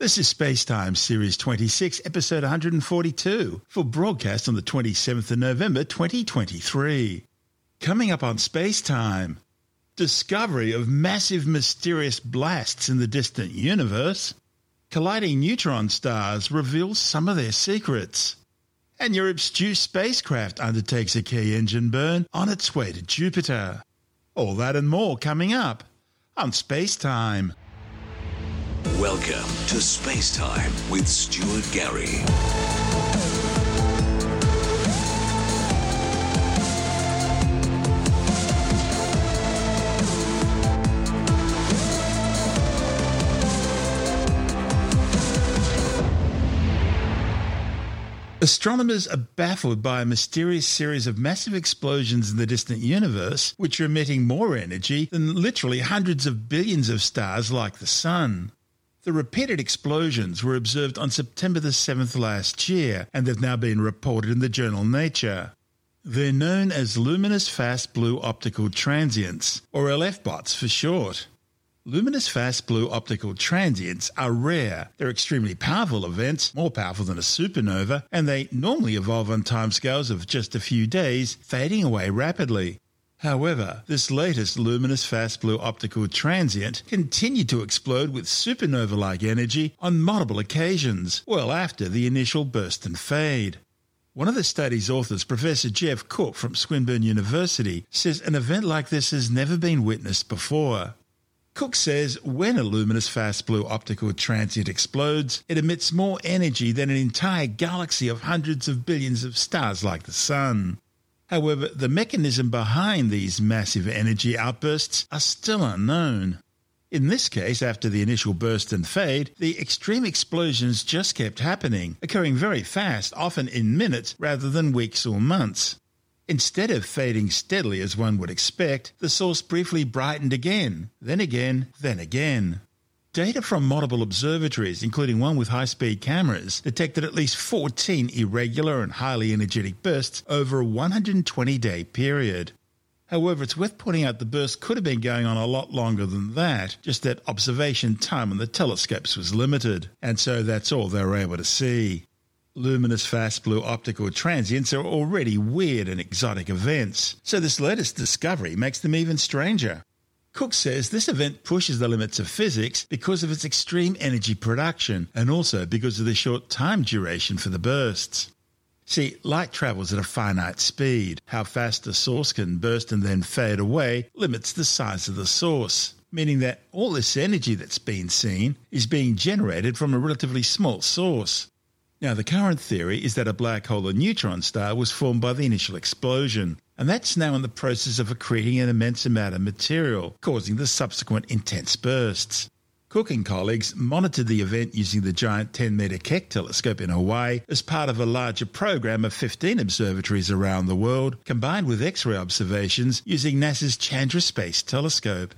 This is Spacetime Series 26, Episode 142, for broadcast on the 27th of November 2023. Coming up on Spacetime Discovery of massive mysterious blasts in the distant universe. Colliding neutron stars reveals some of their secrets. And Europe's JUICE spacecraft undertakes a key engine burn on its way to Jupiter. All that and more coming up on Spacetime. Welcome to Space Time with Stuart Gary. Astronomers are baffled by a mysterious series of massive explosions in the distant universe, which are emitting more energy than literally hundreds of billions of stars like the Sun. The repeated explosions were observed on September the 7th last year and have now been reported in the journal Nature. They're known as luminous fast blue optical transients, or LFBOTs for short. Luminous fast blue optical transients are rare. They're extremely powerful events, more powerful than a supernova, and they normally evolve on timescales of just a few days, fading away rapidly. However, this latest luminous fast blue optical transient continued to explode with supernova like energy on multiple occasions, well after the initial burst and fade. One of the study's authors, Professor Jeff Cooke from Swinburne University, says an event like this has never been witnessed before. Cooke says when a luminous fast blue optical transient explodes, it emits more energy than an entire galaxy of hundreds of billions of stars like the Sun. However, the mechanism behind these massive energy outbursts are still unknown. In this case, after the initial burst and fade, the extreme explosions just kept happening, occurring very fast, often in minutes rather than weeks or months. Instead of fading steadily as one would expect, the source briefly brightened again, then again, then again. Data from multiple observatories, including one with high speed cameras, detected at least 14 irregular and highly energetic bursts over a 120 day period. However, it's worth pointing out the burst could have been going on a lot longer than that, just that observation time on the telescopes was limited, and so that's all they were able to see. Luminous fast blue optical transients are already weird and exotic events, so this latest discovery makes them even stranger. Cooke says this event pushes the limits of physics because of its extreme energy production and also because of the short time duration for the bursts. See, light travels at a finite speed. How fast a source can burst and then fade away limits the size of the source, meaning that all this energy that's been seen is being generated from a relatively small source. Now, the current theory is that a black hole or neutron star was formed by the initial explosion, and that's now in the process of accreting an immense amount of material, causing the subsequent intense bursts. Cooke and colleagues monitored the event using the giant 10 metre Keck telescope in Hawaii as part of a larger program of 15 observatories around the world, combined with X ray observations using NASA's Chandra Space Telescope.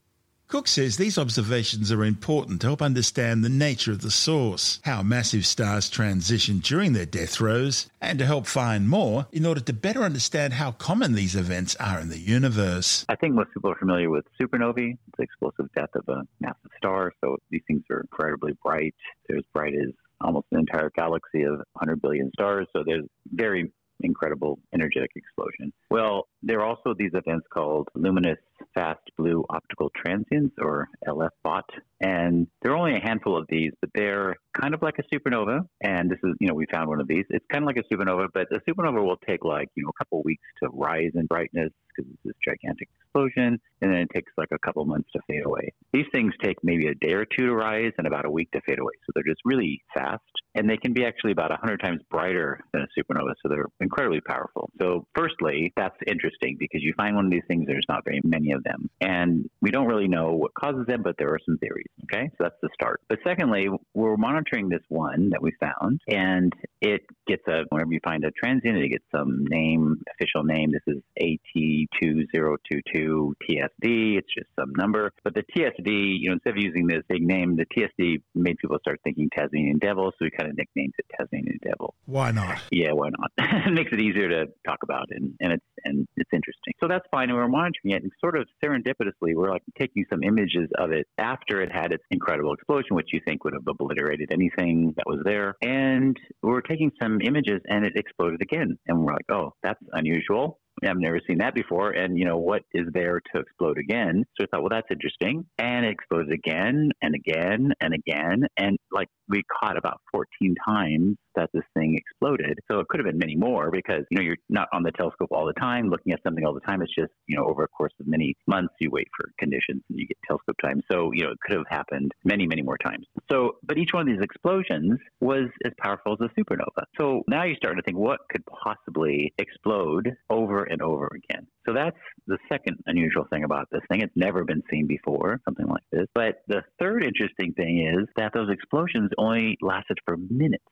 Cooke says these observations are important to help understand the nature of the source, how massive stars transition during their death throes, and to help find more in order to better understand how common these events are in the universe. I think most people are familiar with supernovae, the explosive death of a massive star. So these things are incredibly bright. They're as bright as almost an entire galaxy of 100 billion stars. So there's very incredible energetic explosion. Well, there are also these events called luminous fast blue optical transients or LFBOT. And there are only a handful of these, but they're kind of like a supernova. And this is, you know, we found one of these. It's kind of like a supernova, but a supernova will take like, you know, a couple weeks to rise in brightness because it's this gigantic explosion. And then it takes like a couple months to fade away. These things take maybe a day or two to rise and about a week to fade away. So they're just really fast. And they can be actually about 100 times brighter than a supernova. So they're incredibly powerful. So, firstly, that's interesting because you find one of these things, there's not very many of them. And we don't really know what causes them, but there are some theories. Okay. So that's the start. But secondly, we're monitoring this one that we found, and it gets a, whenever you find a transient, it gets some name, official name. This is AT T2022 TSD. It's just some number. But the TSD, you know, instead of using this big name, the TSD made people start thinking Tasmanian devil, so we kind of nicknamed it Tasmanian devil. Why not? Yeah, why not? it makes it easier to talk about, and, and it's and it's interesting. So that's fine. And we're monitoring it, and sort of serendipitously, we're like taking some images of it after it had its incredible explosion, which you think would have obliterated anything that was there. And we're taking some images, and it exploded again. And we're like, oh, that's unusual. I've never seen that before. And, you know, what is there to explode again? So I thought, well, that's interesting. And it exploded again and again and again. And like we caught about 14 times that this thing exploded. So it could have been many more because, you know, you're not on the telescope all the time looking at something all the time. It's just, you know, over a course of many months, you wait for conditions and you get telescope time. So, you know, it could have happened many, many more times. So, but each one of these explosions was as powerful as a supernova. So now you're starting to think what could possibly explode over and over again. So that's the second unusual thing about this thing. It's never been seen before, something like this. But the third interesting thing is that those explosions only lasted for minutes.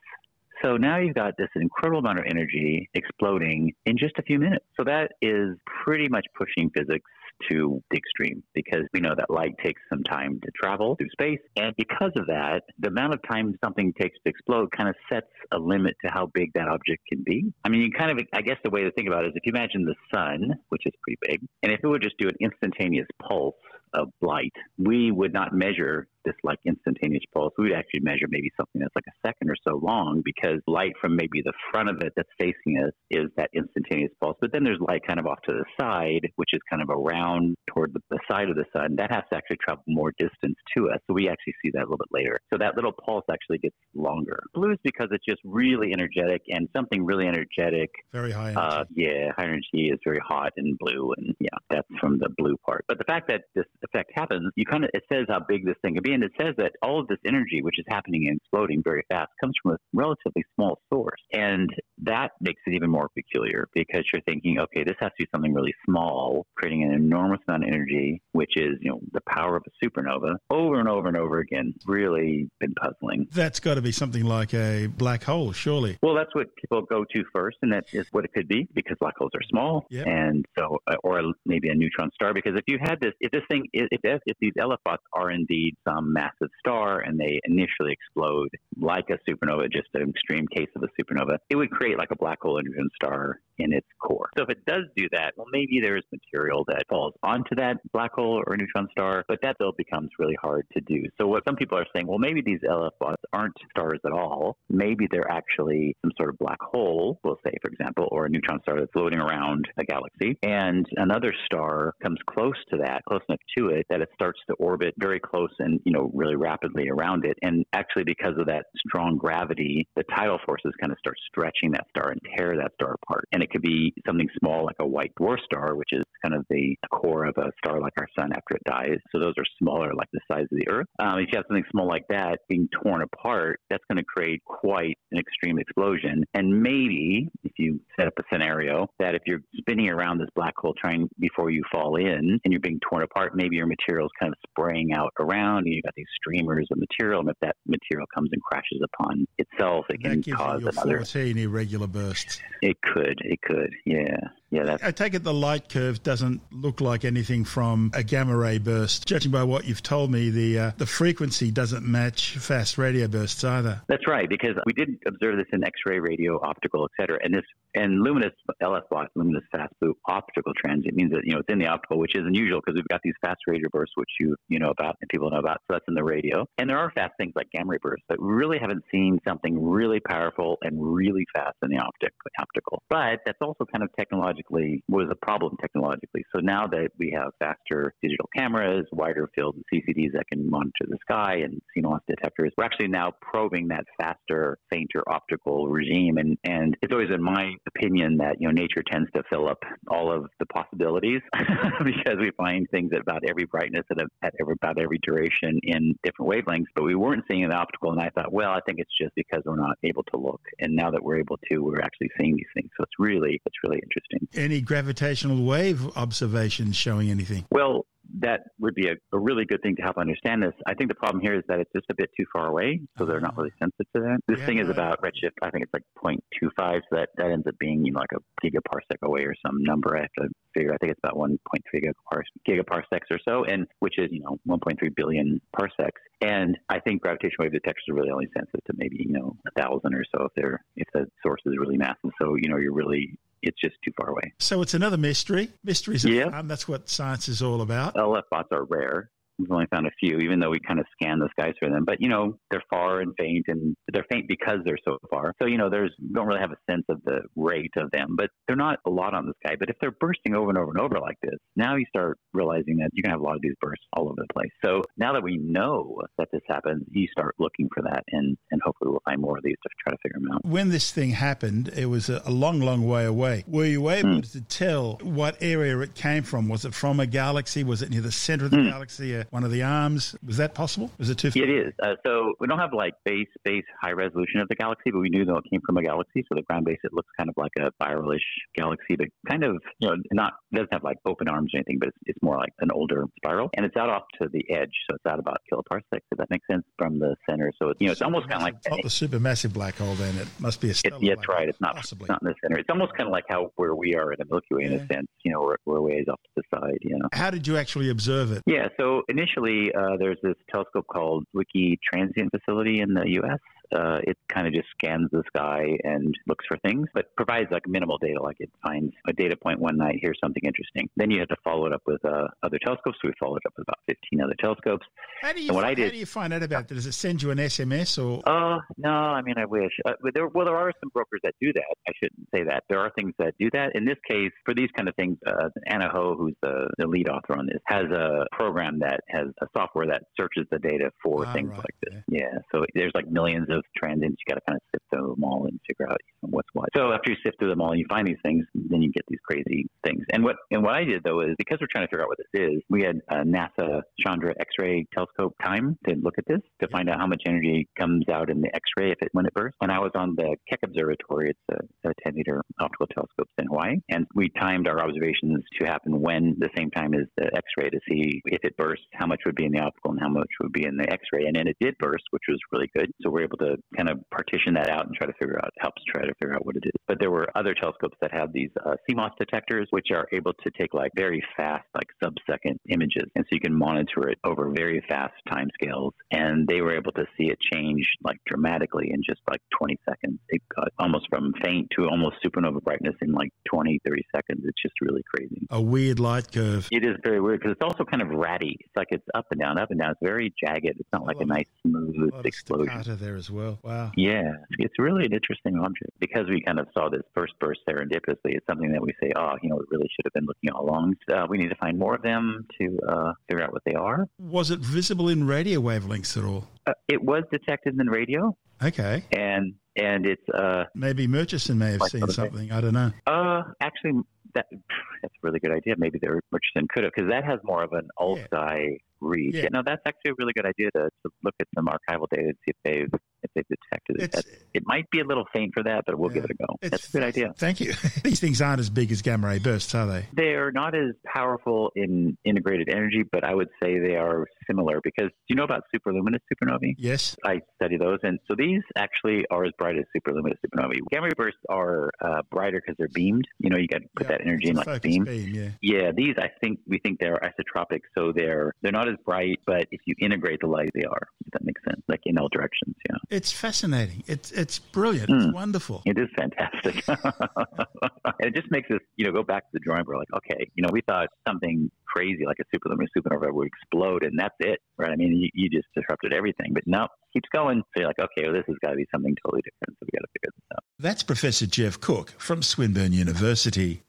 So now you've got this incredible amount of energy exploding in just a few minutes. So that is pretty much pushing physics to the extreme because we know that light takes some time to travel through space. And because of that, the amount of time something takes to explode kind of sets a limit to how big that object can be. I mean, you kind of, I guess the way to think about it is if you imagine the sun, which is pretty big, and if it would just do an instantaneous pulse of light, we would not measure this like instantaneous pulse. We would actually measure maybe something that's like a second or so long because light from maybe the front of it that's facing us is that instantaneous pulse. But then there's light kind of off to the side, which is kind of around toward the, the side of the sun. That has to actually travel more distance to us. So we actually see that a little bit later. So that little pulse actually gets longer. Blue is because it's just really energetic and something really energetic. Very high energy. Uh, yeah, high energy is very hot and blue. And yeah, that's from the blue part. But the fact that this effect happens, you kind of, it says how big this thing can be. And it says that all of this energy, which is happening and exploding very fast, comes from a relatively small source. And that makes it even more peculiar because you're thinking, okay, this has to be something really small, creating an enormous amount of energy, which is, you know, the power of a supernova over and over and over again. Really been puzzling. That's got to be something like a black hole, surely. Well, that's what people go to first, and that is what it could be because black holes are small. Yep. And so, uh, or maybe a neutron star, because if you had this, if this thing, if, if, these LF are indeed some massive star and they initially explode like a supernova, just an extreme case of a supernova, it would create like a black hole neutron star in its core. So if it does do that, well, maybe there is material that falls onto that black hole or neutron star, but that still becomes really hard to do. So what some people are saying, well, maybe these LF aren't stars at all. Maybe they're actually some sort of black hole, we'll say, for example, or a neutron star that's floating around a galaxy, and another star comes close to that, close enough to it that it starts to orbit very close and you know really rapidly around it. And actually, because of that strong gravity, the tidal forces kind of start stretching that star and tear that star apart. And it could be something small like a white dwarf star, which is kind of the core of a star like our sun after it dies. So those are smaller, like the size of the Earth. Um, if you have something small like that being torn apart, that's going to create quite an extreme explosion. And maybe if you set up a scenario that if you're spinning around this black hole trying before you fall in and you're being torn apart, maybe your material is kind of spraying out around and you've got these streamers of material. And if that material comes and crashes upon itself, it can cause another 14 irregular bursts. It could. It could. Yeah. Yeah, that's... I take it the light curve doesn't look like anything from a gamma ray burst. Judging by what you've told me, the uh, the frequency doesn't match fast radio bursts either. That's right, because we did observe this in X-ray, radio, optical, etc. And this and luminous LFBOTs, luminous fast blue optical transit means that you know it's in the optical, which is unusual because we've got these fast radio bursts, which you you know about and people know about. So that's in the radio, and there are fast things like gamma ray bursts, but we really haven't seen something really powerful and really fast in the optic optical. But that's also kind of technological technologically was a problem technologically. So now that we have faster digital cameras, wider field CCDs that can monitor the sky and CMOS detectors, we're actually now probing that faster, fainter optical regime. And, and it's always been my opinion that, you know, nature tends to fill up all of the possibilities because we find things at about every brightness at, a, at every, about every duration in different wavelengths, but we weren't seeing the optical. And I thought, well, I think it's just because we're not able to look. And now that we're able to, we're actually seeing these things. So it's really, it's really interesting any gravitational wave observations showing anything? Well, that would be a, a, really good thing to help understand this. I think the problem here is that it's just a bit too far away, so they're not really sensitive to that. This yeah, thing is about redshift. I think it's like 0.25, so that, that ends up being you know like a gigaparsec away or some number. I have to figure. I think it's about 1.3 gigapars- gigaparsecs or so, and which is you know 1.3 billion parsecs. And I think gravitational wave detectors are really only sensitive to maybe you know a thousand or so if they're if the source is really massive. So you know you're really it's just too far away. So it's another mystery. Mysteries yeah. fun. That's what science is all about. LFBOTs are rare. We've only found a few, even though we kind of scan the skies for them. But you know, they're far and faint, and they're faint because they're so far. So you know, there's don't really have a sense of the rate of them, but they're not a lot on the sky. But if they're bursting over and over and over like this, now you start realizing that you're gonna have a lot of these bursts all over the place. So now that we know that this happens, you start looking for that, and and hopefully we'll find more of these to try to figure them out. When this thing happened, it was a, long, long way away. Were you able mm. to tell what area it came from? Was it from a galaxy? Was it near the center of the mm. galaxy? Uh, one of the arms? Was that possible? Was it too? Far? It is. Uh, so we don't have like base base high resolution of the galaxy, but we knew that it came from a galaxy. So the ground base it looks kind of like a spiralish galaxy, but kind of you know not doesn't have like open arms or anything, but it's, it's more like an older spiral, and it's out off to the edge, so it's out about kiloparsecs. If that makes sense from the center, so it's you know it's almost kind of like not the supermassive black hole. Then it must be a stellar. It, yeah, that's right. It's not possibly. It's not in the center. It's almost kind of like how where we are in the Milky Way yeah. in a sense. You know, we're, we're ways off to the side. You know. How did you actually observe it? Yeah. So initially, uh, there's this telescope called Zwicky Transient Facility in the U.S uh, it kind of just scans the sky and looks for things, but provides like minimal data. Like it finds a data point one night, here's something interesting. Then you have to follow it up with uh, other telescopes. So we followed up with about 15 other telescopes. How do you, what I did, how do you find out about that? Does it send you an SMS or? Uh, no, I mean, I wish. Uh, but there, well, there are some brokers that do that. I shouldn't say that. There are things that do that. In this case, for these kind of things, uh, Anna Ho, who's the, the lead author on this, has a program that has a software that searches the data for ah, things right. like this. Yeah. yeah. So there's like millions of transients. You got to kind of sift through them all and figure out what's what. So after you sift through them all and you find these things, then you get these crazy things. And what and what I did though is because we're trying to figure out what this is, we had a NASA Chandra X-ray telescope time to look at this to find out how much energy comes out in the X-ray if it when it bursts. And I was on the Keck Observatory. It's a, a 10 meter optical telescope in Hawaii, and we timed our observations to happen when the same time as the X-ray to see if it bursts, how much would be in the optical and how much would be in the X-ray. And then it did burst, which was really good. So we're able to kind of partition that out and try to figure out helps try to figure out what it is. But there were other telescopes that have these uh, CMOS detectors, which are able to take like very fast, like sub-second images, and so you can monitor it over very fast time scales. And they were able to see it change like dramatically in just like 20 seconds. It got almost from faint to almost supernova brightness in like 20, 30 seconds. It's just really crazy. A weird light curve. It is very weird because it's also kind of ratty. It's like it's up and down, up and down. It's very jagged. It's not like a nice smooth a explosion. there as well. Wow. Yeah, it's really an interesting object because we kind of saw this first burst serendipitously. It's something that we say, oh, you know, we really should have been looking all along. Uh, we need to find more of them to uh, figure out what they are. Was it visible in radio wavelengths at all? Uh, it was detected in radio. Okay. And and it's uh maybe Murchison may have seen something. I don't know. Uh, actually, that that's a really good idea. Maybe there Murchison could have because that has more of an sky read. Yeah. no, that's actually a really good idea to, to look at some archival data and see if they've if they've detected it. it might be a little faint for that, but we'll yeah, give it a go. That's a good idea. Thank you. These things aren't as big as gamma ray bursts, are they? They're not as powerful in integrated energy, but I would say they are similar because do you know about superluminous supernovae? Yes. I study those, and so these actually are as bright as superluminous supernovae. Gamma ray bursts are uh, brighter because they're beamed. You know, you got to put yeah, that energy in like a beam. beam. Yeah. Yeah. These I think we think they're isotropic, so they're they're not as bright, but if you integrate the light, they are. If that makes sense, like in all directions. Yeah. It's fascinating. It's it's brilliant. Mm. It's wonderful. It is fantastic. it just makes us, you know, go back to the drawing board. Like, okay, you know, we thought something crazy like a superluminous supernova would explode, and that's it, right? I mean, you, you just disrupted everything. But no, keeps going. So you're like, okay, well, this has got to be something totally different. So we got to figure this out. That's Professor Jeff Cooke from Swinburne University,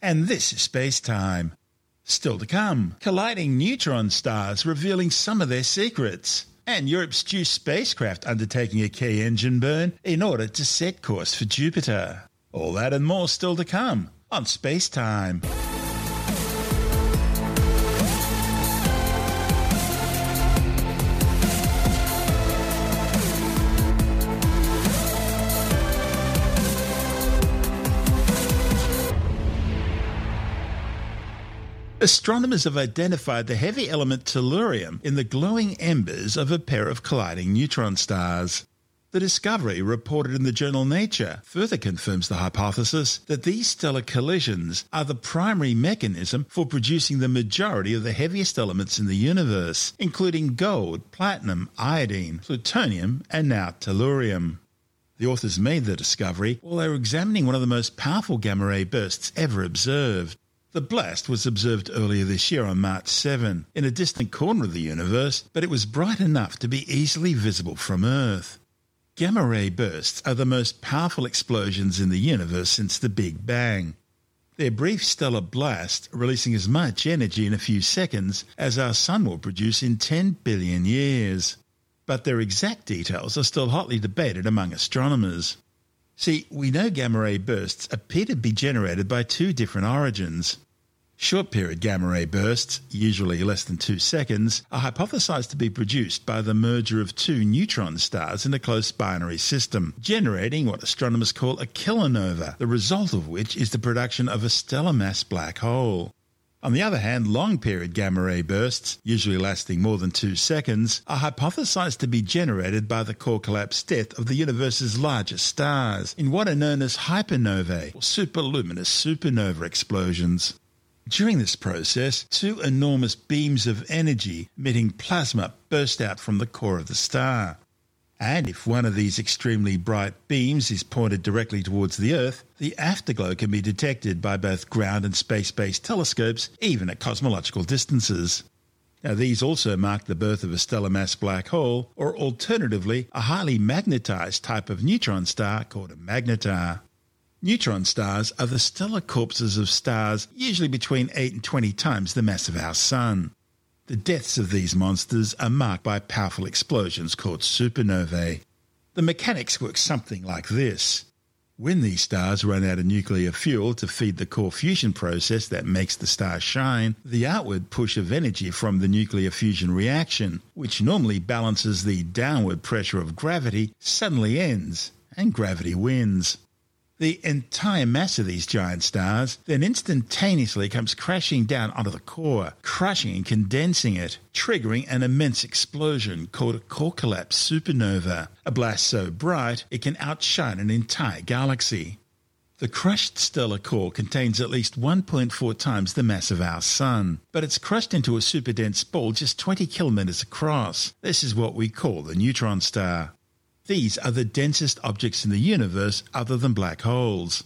and this is Space Time. Still to come, colliding neutron stars revealing some of their secrets, and Europe's JUICE spacecraft undertaking a key engine burn in order to set course for Jupiter. All that and more still to come on Space Time. Astronomers have identified the heavy element tellurium in the glowing embers of a pair of colliding neutron stars. The discovery, reported in the journal Nature, further confirms the hypothesis that these stellar collisions are the primary mechanism for producing the majority of the heaviest elements in the universe, including gold, platinum, iodine, plutonium, and now tellurium. The authors made the discovery while they were examining one of the most powerful gamma ray bursts ever observed. The blast was observed earlier this year on March 7 in a distant corner of the universe, but it was bright enough to be easily visible from Earth. Gamma ray bursts are the most powerful explosions in the universe since the Big Bang. Their brief stellar blast, releasing as much energy in a few seconds as our Sun will produce in 10 billion years. But their exact details are still hotly debated among astronomers. See, we know gamma ray bursts appear to be generated by two different origins. Short period gamma ray bursts, usually less than two seconds, are hypothesized to be produced by the merger of two neutron stars in a close binary system, generating what astronomers call a kilonova, the result of which is the production of a stellar mass black hole. On the other hand, long period gamma ray bursts, usually lasting more than two seconds, are hypothesized to be generated by the core collapse death of the universe's largest stars in what are known as hypernovae or superluminous supernova explosions. During this process, two enormous beams of energy emitting plasma burst out from the core of the star. And if one of these extremely bright beams is pointed directly towards the Earth, the afterglow can be detected by both ground and space based telescopes, even at cosmological distances. Now, these also mark the birth of a stellar mass black hole, or alternatively, a highly magnetized type of neutron star called a magnetar. Neutron stars are the stellar corpses of stars usually between 8 and 20 times the mass of our Sun. The deaths of these monsters are marked by powerful explosions called supernovae. The mechanics work something like this. When these stars run out of nuclear fuel to feed the core fusion process that makes the star shine, the outward push of energy from the nuclear fusion reaction, which normally balances the downward pressure of gravity, suddenly ends, and gravity wins. The entire mass of these giant stars then instantaneously comes crashing down onto the core, crushing and condensing it, triggering an immense explosion called a core collapse supernova, a blast so bright it can outshine an entire galaxy. The crushed stellar core contains at least 1.4 times the mass of our Sun, but it's crushed into a superdense ball just 20 kilometers across. This is what we call the neutron star. These are the densest objects in the universe other than black holes.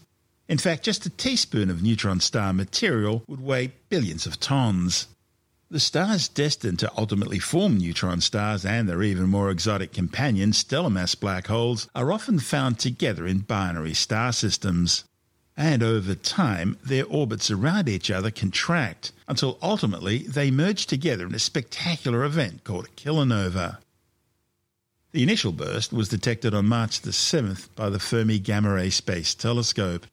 In fact, just a teaspoon of neutron star material would weigh billions of tons. The stars destined to ultimately form neutron stars and their even more exotic companions, stellar mass black holes, are often found together in binary star systems. And over time, their orbits around each other contract until ultimately they merge together in a spectacular event called a kilonova. The initial burst was detected on March the 7th by the Fermi Gamma Ray Space Telescope.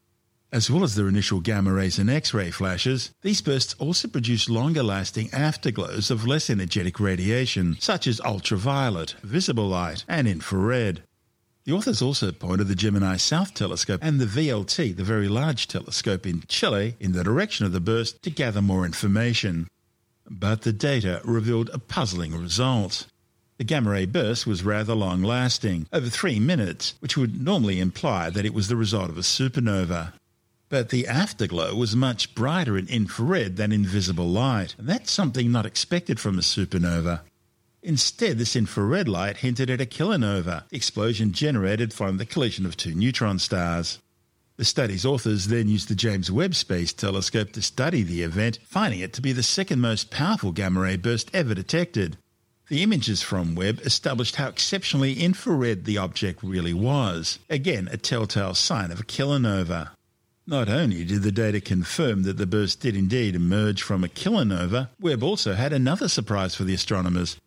As well as their initial gamma rays and X ray flashes, these bursts also produce longer lasting afterglows of less energetic radiation, such as ultraviolet, visible light, and infrared. The authors also pointed the Gemini South Telescope and the VLT, the Very Large Telescope in Chile, in the direction of the burst to gather more information. But the data revealed a puzzling result. The gamma ray burst was rather long lasting, over three minutes, which would normally imply that it was the result of a supernova. But the afterglow was much brighter in infrared than in visible light, and that's something not expected from a supernova. Instead, this infrared light hinted at a kilonova, the explosion generated from the collision of two neutron stars. The study's authors then used the James Webb Space Telescope to study the event, finding it to be the second most powerful gamma ray burst ever detected. The images from Webb established how exceptionally infrared the object really was, again a telltale sign of a kilonova. Not only did the data confirm that the burst did indeed emerge from a kilonova, Webb also had another surprise for the astronomers.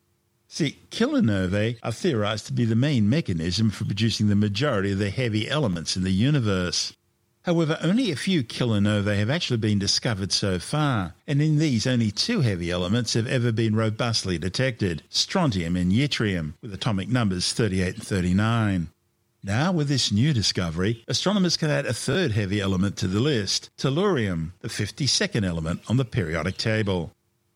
See, kilonovae are theorized to be the main mechanism for producing the majority of the heavy elements in the universe. However, only a few kilonovae have actually been discovered so far, and in these only two heavy elements have ever been robustly detected, strontium and yttrium, with atomic numbers 38 and 39. Now, with this new discovery, astronomers can add a third heavy element to the list, tellurium, the 52nd element on the periodic table.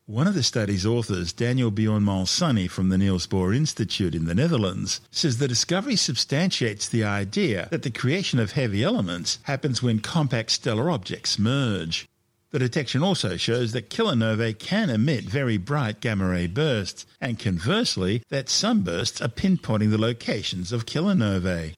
One of the study's authors, Daniel Bjørn Malesani from the Niels Bohr Institute in the Netherlands, says the discovery substantiates the idea that the creation of heavy elements happens when compact stellar objects merge. The detection also shows that kilonovae can emit very bright gamma ray bursts, and conversely, that some bursts are pinpointing the locations of kilonovae.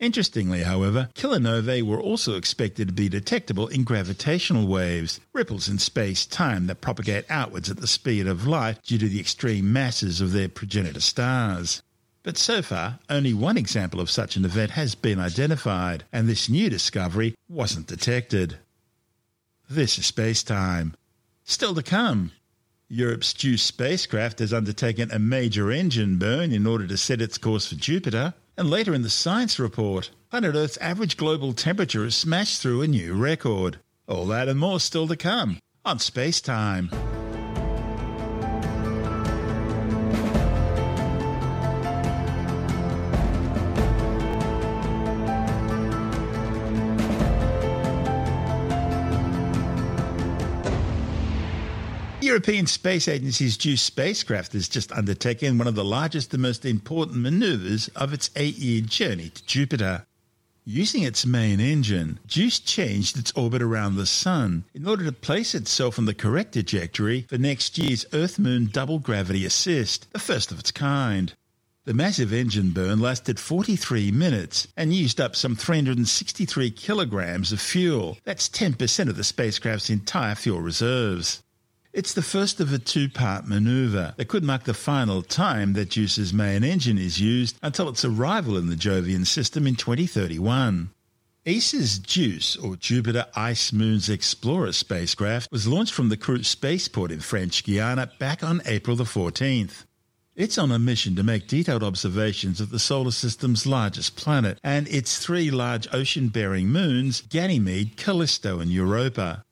Interestingly, however, kilonovae were also expected to be detectable in gravitational waves, ripples in space-time that propagate outwards at the speed of light due to the extreme masses of their progenitor stars. But so far, only one example of such an event has been identified, and this new discovery wasn't detected. This is space-time. Still to come, Europe's JUICE spacecraft has undertaken a major engine burn in order to set its course for Jupiter. And later in the science report, planet Earth's average global temperature has smashed through a new record. All that and more still to come on Space Time. European Space Agency's JUICE spacecraft has just undertaken one of the largest and most important manoeuvres of its eight-year journey to Jupiter. Using its main engine, JUICE changed its orbit around the Sun in order to place itself on the correct trajectory for next year's Earth-Moon double gravity assist, the first of its kind. The massive engine burn lasted 43 minutes and used up some 363 kilograms of fuel. That's 10% of the spacecraft's entire fuel reserves. It's the first of a two-part manoeuvre that could mark the final time that JUICE's main engine is used until its arrival in the Jovian system in 2031. ESA's JUICE, or Jupiter Ice Moons Explorer spacecraft, was launched from the Kourou spaceport in French Guiana back on April the 14th. It's on a mission to make detailed observations of the solar system's largest planet and its three large ocean-bearing moons, Ganymede, Callisto and Europa.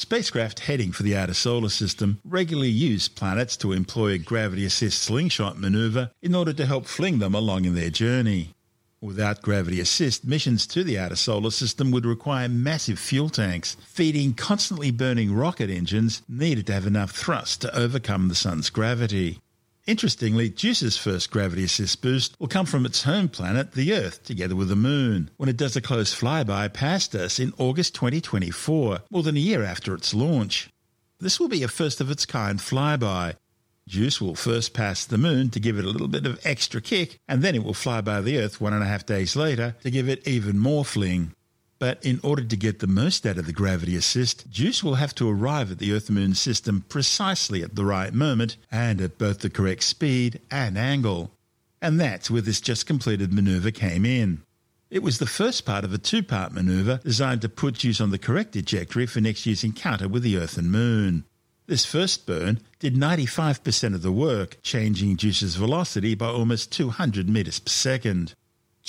Spacecraft heading for the outer solar system regularly use planets to employ a gravity assist slingshot maneuver in order to help fling them along in their journey. Without gravity assist, missions to the outer solar system would require massive fuel tanks, feeding constantly burning rocket engines needed to have enough thrust to overcome the sun's gravity. Interestingly, JUICE's first gravity assist boost will come from its home planet, the Earth, together with the Moon, when it does a close flyby past us in August 2024, more than a year after its launch. This will be a first of its kind flyby. JUICE will first pass the Moon to give it a little bit of extra kick, and then it will fly by the Earth one and a half days later to give it even more fling. But in order to get the most out of the gravity assist, JUICE will have to arrive at the Earth Moon system precisely at the right moment and at both the correct speed and angle. And that's where this just completed manoeuvre came in. It was the first part of a two part manoeuvre designed to put JUICE on the correct trajectory for next year's encounter with the Earth and Moon. This first burn did 95% of the work, changing JUICE's velocity by almost 200 metres per second.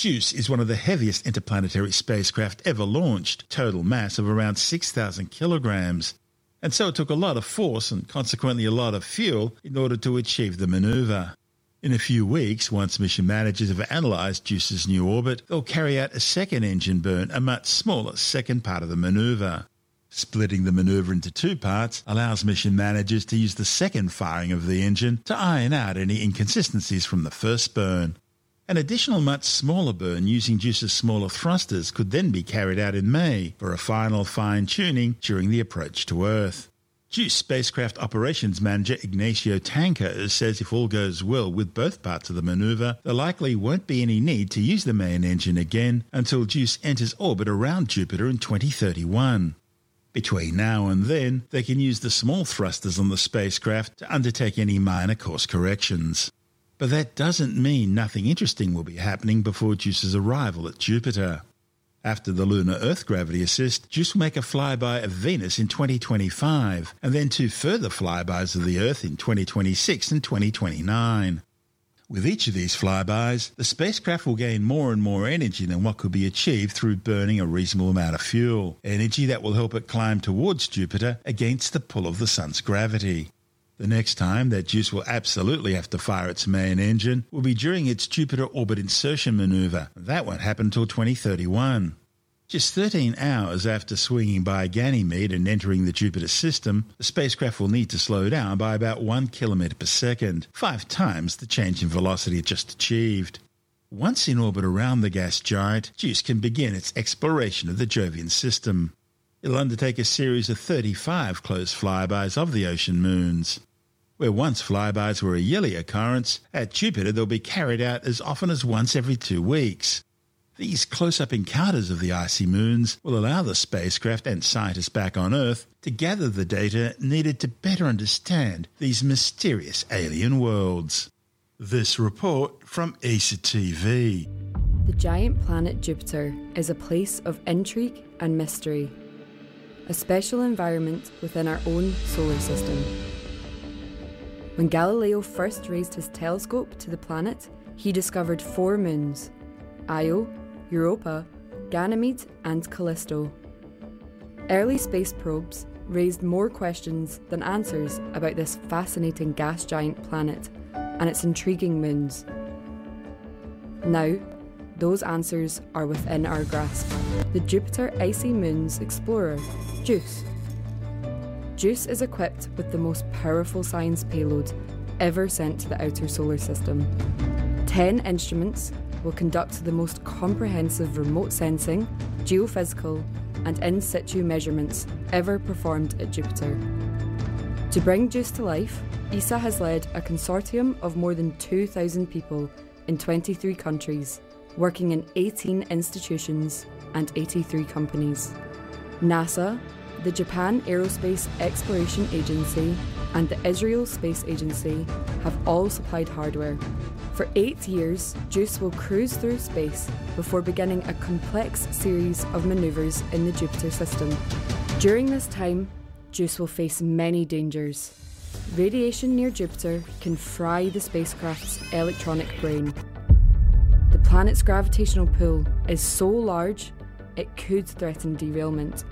JUICE is one of the heaviest interplanetary spacecraft ever launched, total mass of around 6,000 kilograms. And so it took a lot of force and consequently a lot of fuel in order to achieve the maneuver. In a few weeks, once mission managers have analysed JUICE's new orbit, they'll carry out a second engine burn, a much smaller second part of the maneuver. Splitting the maneuver into two parts allows mission managers to use the second firing of the engine to iron out any inconsistencies from the first burn. An additional much smaller burn using JUICE's smaller thrusters could then be carried out in May for a final fine tuning during the approach to Earth. JUICE spacecraft operations manager Ignacio Tanco says if all goes well with both parts of the maneuver, there likely won't be any need to use the main engine again until JUICE enters orbit around Jupiter in 2031. Between now and then, they can use the small thrusters on the spacecraft to undertake any minor course corrections. But that doesn't mean nothing interesting will be happening before JUICE's arrival at Jupiter. After the lunar Earth gravity assist, JUICE will make a flyby of Venus in 2025, and then two further flybys of the Earth in 2026 and 2029. With each of these flybys, the spacecraft will gain more and more energy than what could be achieved through burning a reasonable amount of fuel, energy that will help it climb towards Jupiter against the pull of the Sun's gravity. The next time that JUICE will absolutely have to fire its main engine will be during its Jupiter orbit insertion maneuver. That won't happen until 2031. Just 13 hours after swinging by Ganymede and entering the Jupiter system, the spacecraft will need to slow down by about 1 kilometre per second, five times the change in velocity it just achieved. Once in orbit around the gas giant, JUICE can begin its exploration of the Jovian system. It'll undertake a series of 35 close flybys of the ocean moons. Where once flybys were a yearly occurrence, at Jupiter they'll be carried out as often as once every two weeks. These close up encounters of the icy moons will allow the spacecraft and scientists back on Earth to gather the data needed to better understand these mysterious alien worlds. This report from ESA TV. The giant planet Jupiter is a place of intrigue and mystery, a special environment within our own solar system. When Galileo first raised his telescope to the planet, he discovered four moons Io, Europa, Ganymede, and Callisto. Early space probes raised more questions than answers about this fascinating gas giant planet and its intriguing moons. Now, those answers are within our grasp. The Jupiter Icy Moons Explorer, JUICE. JUICE is equipped with the most powerful science payload ever sent to the outer solar system. Ten instruments will conduct the most comprehensive remote sensing, geophysical, and in situ measurements ever performed at Jupiter. To bring JUICE to life, ESA has led a consortium of more than 2,000 people in 23 countries, working in 18 institutions and 83 companies. NASA, the Japan Aerospace Exploration Agency, and the Israel Space Agency have all supplied hardware. For eight years, JUICE will cruise through space before beginning a complex series of manoeuvres in the Jupiter system. During this time, JUICE will face many dangers. Radiation near Jupiter can fry the spacecraft's electronic brain. The planet's gravitational pull is so large it could threaten derailment.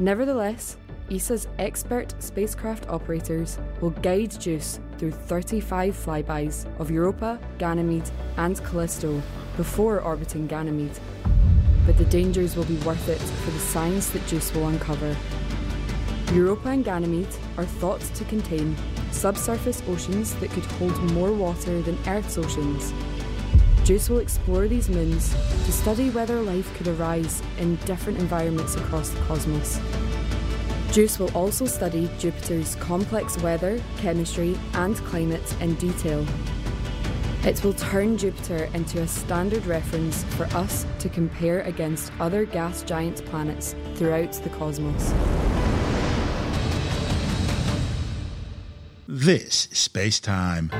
Nevertheless, ESA's expert spacecraft operators will guide JUICE through 35 flybys of Europa, Ganymede, and Callisto before orbiting Ganymede. But the dangers will be worth it for the science that JUICE will uncover. Europa and Ganymede are thought to contain subsurface oceans that could hold more water than Earth's oceans. JUICE will explore these moons to study whether life could arise in different environments across the cosmos. JUICE will also study Jupiter's complex weather, chemistry, and climate in detail. It will turn Jupiter into a standard reference for us to compare against other gas giant planets throughout the cosmos. This is Space Time.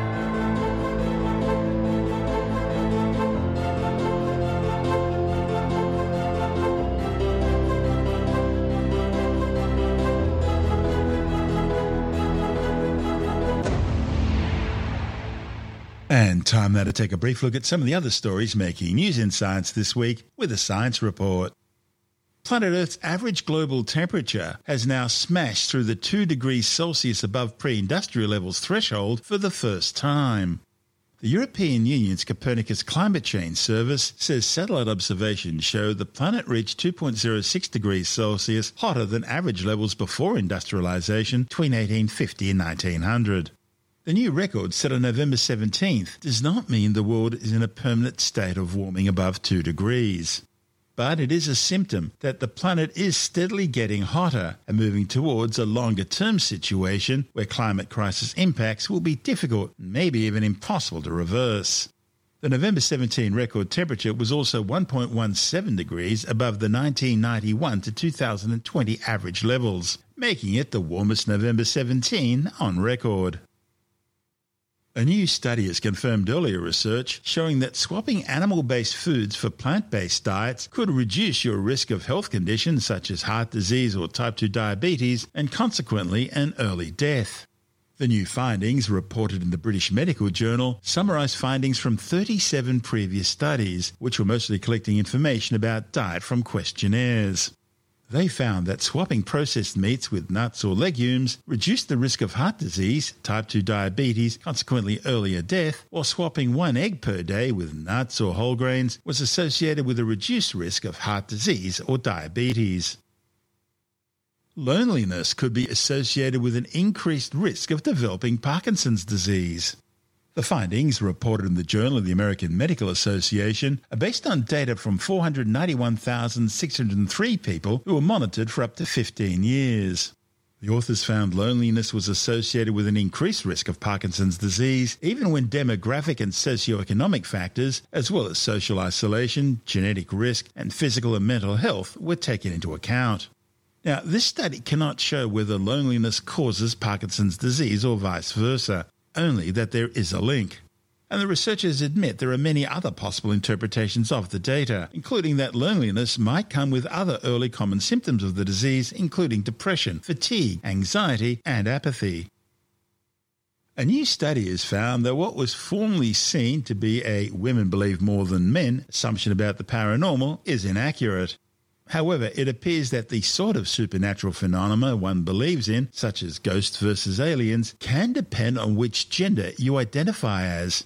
And time now to take a brief look at some of the other stories making news in science this week with a science report. Planet Earth's average global temperature has now smashed through the 2 degrees Celsius above pre industrial levels threshold for the first time. The European Union's Copernicus Climate Change Service says satellite observations show the planet reached 2.06 degrees Celsius hotter than average levels before industrialization between 1850 and 1900. The new record set on November 17th does not mean the world is in a permanent state of warming above 2 degrees. But it is a symptom that the planet is steadily getting hotter and moving towards a longer term situation where climate crisis impacts will be difficult, and maybe even impossible to reverse. The November 17 record temperature was also 1.17 degrees above the 1991 to 2020 average levels, making it the warmest November 17 on record. A new study has confirmed earlier research showing that swapping animal based foods for plant based diets could reduce your risk of health conditions such as heart disease or type 2 diabetes and consequently an early death. The new findings, reported in the British Medical Journal, summarise findings from 37 previous studies, which were mostly collecting information about diet from questionnaires. They found that swapping processed meats with nuts or legumes reduced the risk of heart disease, type 2 diabetes, consequently earlier death, while swapping one egg per day with nuts or whole grains was associated with a reduced risk of heart disease or diabetes. Loneliness could be associated with an increased risk of developing Parkinson's disease. The findings, reported in the Journal of the American Medical Association, are based on data from 491,603 people who were monitored for up to 15 years. The authors found loneliness was associated with an increased risk of Parkinson's disease, even when demographic and socioeconomic factors, as well as social isolation, genetic risk, and physical and mental health, were taken into account. Now, this study cannot show whether loneliness causes Parkinson's disease or vice versa, only that there is a link. And the researchers admit there are many other possible interpretations of the data, including that loneliness might come with other early common symptoms of the disease, including depression, fatigue, anxiety, and apathy. A new study has found that what was formerly seen to be a women believe more than men assumption about the paranormal is inaccurate. However, it appears that the sort of supernatural phenomena one believes in, such as ghosts versus aliens, can depend on which gender you identify as.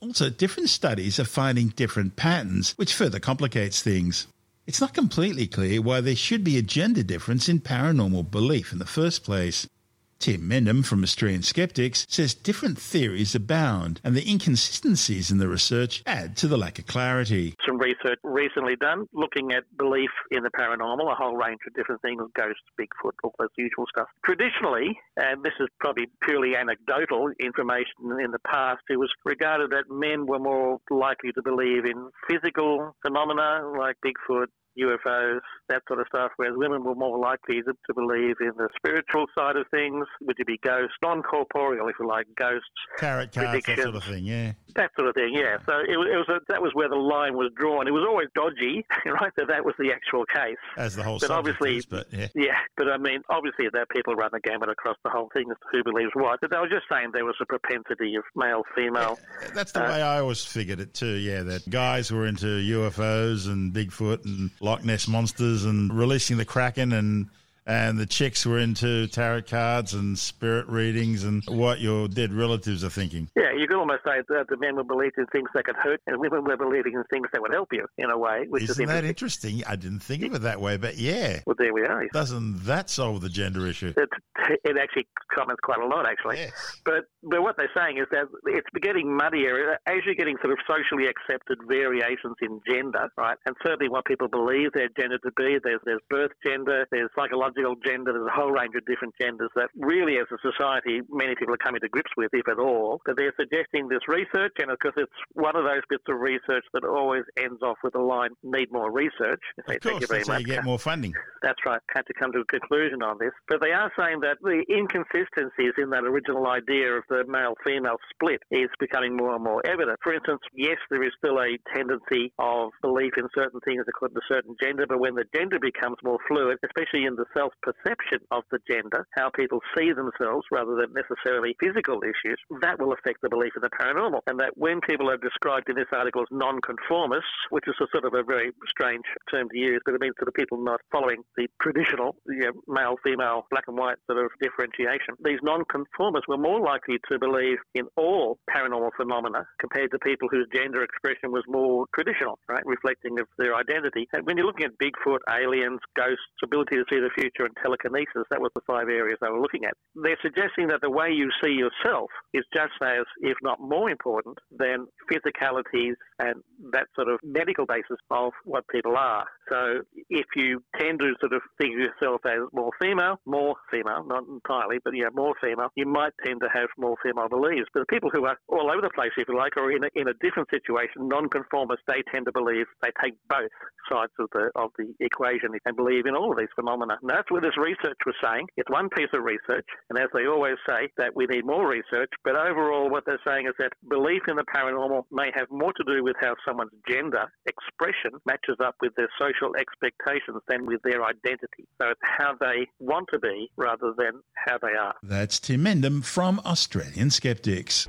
Also, different studies are finding different patterns, which further complicates things. It's not completely clear why there should be a gender difference in paranormal belief in the first place. Tim Mendham from Australian Skeptics says different theories abound and the inconsistencies in the research add to the lack of clarity. Some research recently done looking at belief in the paranormal, a whole range of different things, ghosts, Bigfoot, all those usual stuff. Traditionally, and this is probably purely anecdotal information in the past, it was regarded that men were more likely to believe in physical phenomena like Bigfoot, UFOs, that sort of stuff, whereas women were more likely to, to believe in the spiritual side of things, would it be ghosts, non-corporeal, if you like, ghosts, tarot cards, that sort of thing, yeah, that sort of thing, yeah. So it, it was a, that was where the line was drawn. It was always dodgy, right? That that was the actual case, as the whole. But obviously, is, but yeah. yeah, but I mean, obviously, that people run the gamut across the whole thing as to who believes what. But they were just saying there was a propensity of male, female. Yeah, that's the uh, way I always figured it too. Yeah, that guys were into UFOs and Bigfoot and Loch Ness monsters and releasing the Kraken and and the chicks were into tarot cards and spirit readings and what your dead relatives are thinking. Yeah, you could almost say that the men were believing in things that could hurt, and women were believing in things that would help you in a way. Which Isn't is that interesting? I didn't think of it that way, but yeah. Well, there we are. Doesn't that solve the gender issue? It, it actually comments quite a lot, actually. Yes. But but what they're saying is that it's getting muddier as you're getting sort of socially accepted variations in gender, right? And certainly what people believe their gender to be. There's there's birth gender, there's psychological gender, there's a whole range of different genders that really, as a society, many people are coming to grips with, if at all. But they're suggesting this research, and of course, it's one of those bits of research that always ends off with a line, "Need more research." Of course, Thank you very that's much. how you get more funding. That's right. Had to come to a conclusion on this, but they are saying that the inconsistencies in that original idea of the male-female split is becoming more and more evident. For instance, yes, there is still a tendency of belief in certain things according to certain gender, but when the gender becomes more fluid, especially in the self-perception of the gender, how people see themselves rather than necessarily physical issues, that will affect the belief in the paranormal. And that when people are described in this article as non-conformists, which is a sort of a very strange term to use, but it means sort of people not following the traditional you know, male, female, black and white sort of differentiation. These non-conformists were more likely to believe in all paranormal phenomena compared to people whose gender expression was more traditional, right, reflecting of their identity. And when you're looking at Bigfoot, aliens, ghosts, ability to see the future, and telekinesis, that was the five areas they were looking at. They're suggesting that the way you see yourself is just as, if not more important, than physicalities and that sort of medical basis of what people are. So if you tend to sort of think of yourself as more female, more female, not entirely, but yeah, more female, you might tend to have more female beliefs. But the people who are all over the place, if you like, or in a, in a different situation, non-conformists, they tend to believe they take both sides of the of the equation and believe in all of these phenomena. And that's what this research was saying. It's one piece of research, and as they always say, that we need more research. But overall, what they're saying is that belief in the paranormal may have more to do with how someone's gender expression matches up with their social expectations than with their identity. So it's how they want to be rather than how they are. That's Tim Mendham from Australian Skeptics.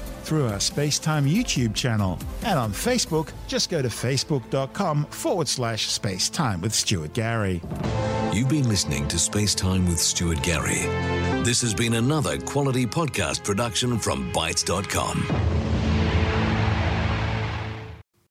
through our Spacetime YouTube channel. And on Facebook, just go to facebook.com forward slash spacetime with Stuart Gary. You've been listening to Spacetime with Stuart Gary. This has been another quality podcast production from bitesz.com.